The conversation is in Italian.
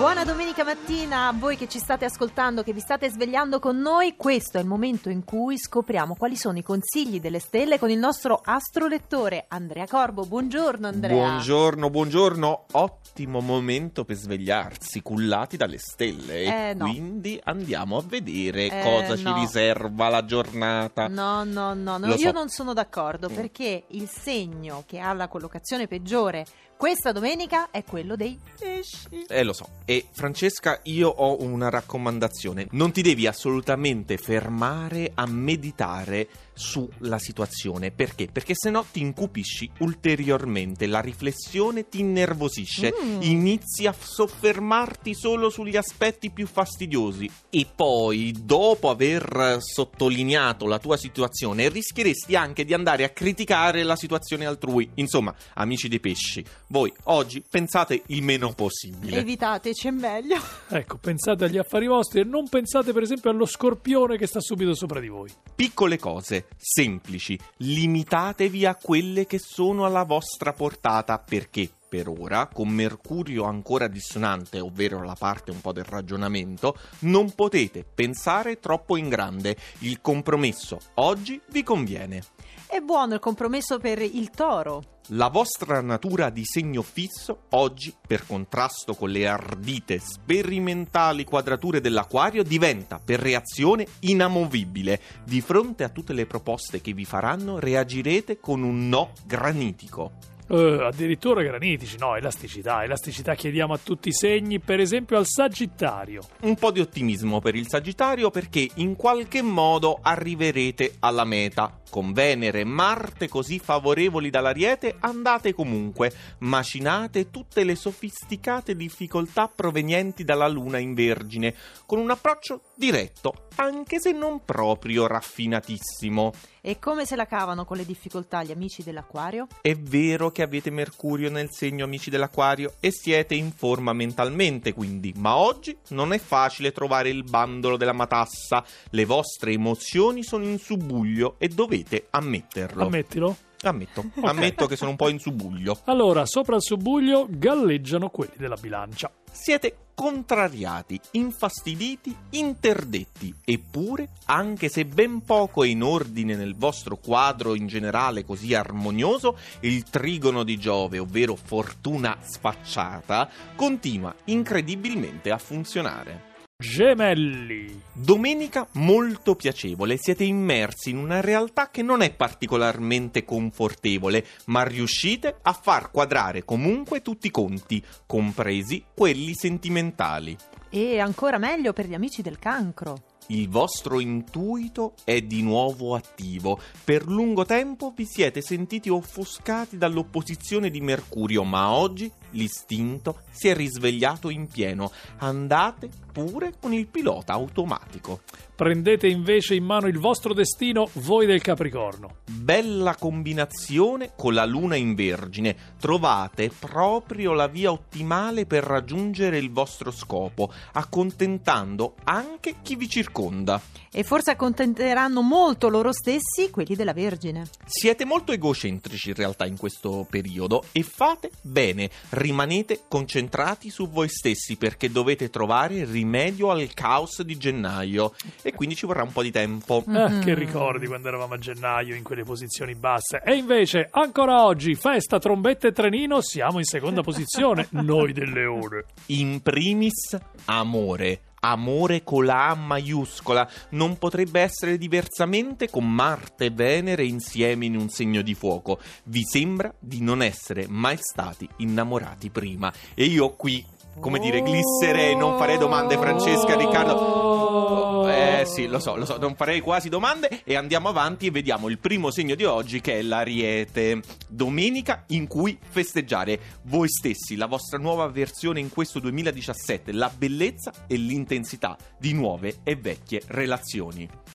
Buona domenica mattina a voi che ci state ascoltando, che vi state svegliando con noi. Questo è il momento in cui scopriamo quali sono i consigli delle stelle con il nostro astrolettore Andrea Corbo. Buongiorno Andrea. Buongiorno, buongiorno. Ottimo momento per svegliarsi, cullati dalle stelle. Eh, no. quindi andiamo a vedere Eh, cosa ci no. riserva la giornata. No, no, no, no, io so. non sono d'accordo Mm. perché il segno che ha la collocazione peggiore questa domenica è quello dei pesci. Eh, lo so. E Francesca, io ho una raccomandazione. Non ti devi assolutamente fermare a meditare sulla situazione. Perché? Perché se no ti incupisci ulteriormente. La riflessione ti innervosisce. Mm. Inizi a soffermarti solo sugli aspetti più fastidiosi. E poi, dopo aver sottolineato la tua situazione, rischieresti anche di andare a criticare la situazione altrui. Insomma, amici dei pesci, voi oggi pensate il meno possibile. Evitateci, è meglio. Ecco, pensate agli affari vostri e non pensate per esempio allo scorpione che sta subito sopra di voi. Piccole cose, semplici, limitatevi a quelle che sono alla vostra portata perché per ora, con Mercurio ancora dissonante, ovvero la parte un po' del ragionamento, non potete pensare troppo in grande. Il compromesso oggi vi conviene. È buono il compromesso per il toro. La vostra natura di segno fisso oggi, per contrasto con le ardite sperimentali quadrature dell'acquario, diventa per reazione inamovibile. Di fronte a tutte le proposte che vi faranno, reagirete con un no granitico. Eh, addirittura granitici, no, elasticità. Elasticità chiediamo a tutti i segni, per esempio al Sagittario. Un po' di ottimismo per il Sagittario perché in qualche modo arriverete alla meta. Con Venere e Marte così favorevoli dall'Ariete andate comunque, macinate tutte le sofisticate difficoltà provenienti dalla Luna in Vergine, con un approccio diretto, anche se non proprio raffinatissimo. E come se la cavano con le difficoltà gli amici dell'acquario? È vero che avete Mercurio nel segno amici dell'Aquario e siete in forma mentalmente quindi, ma oggi non è facile trovare il bandolo della matassa. Le vostre emozioni sono in subbuglio e dovete ammetterlo. Ammettilo. Ammetto, ammetto che sono un po' in subbuglio. Allora, sopra il subbuglio galleggiano quelli della bilancia. Siete contrariati, infastiditi, interdetti, eppure, anche se ben poco è in ordine nel vostro quadro in generale così armonioso, il trigono di Giove, ovvero fortuna sfacciata, continua incredibilmente a funzionare. Gemelli. Domenica molto piacevole, siete immersi in una realtà che non è particolarmente confortevole, ma riuscite a far quadrare comunque tutti i conti, compresi quelli sentimentali. E ancora meglio per gli amici del cancro. Il vostro intuito è di nuovo attivo. Per lungo tempo vi siete sentiti offuscati dall'opposizione di Mercurio, ma oggi l'istinto si è risvegliato in pieno. Andate pure con il pilota automatico. Prendete invece in mano il vostro destino, voi del Capricorno. Bella combinazione con la luna in vergine. Trovate proprio la via ottimale per raggiungere il vostro scopo, accontentando anche chi vi circonda. E forse accontenteranno molto loro stessi quelli della Vergine. Siete molto egocentrici in realtà in questo periodo e fate bene, rimanete concentrati su voi stessi perché dovete trovare rimedio al caos di gennaio e quindi ci vorrà un po' di tempo. Mhm. che ricordi quando eravamo a gennaio in quelle posizioni basse. E invece, ancora oggi, festa, trombetta e trenino, siamo in seconda posizione, noi del leone. In primis, amore. Amore con la A maiuscola non potrebbe essere diversamente con Marte e Venere insieme in un segno di fuoco. Vi sembra di non essere mai stati innamorati prima. E io qui, come dire, glisserei, non farei domande, Francesca, Riccardo. Sì, lo so, lo so, non farei quasi domande e andiamo avanti e vediamo il primo segno di oggi che è l'Ariete. Domenica in cui festeggiare voi stessi, la vostra nuova versione in questo 2017, la bellezza e l'intensità di nuove e vecchie relazioni.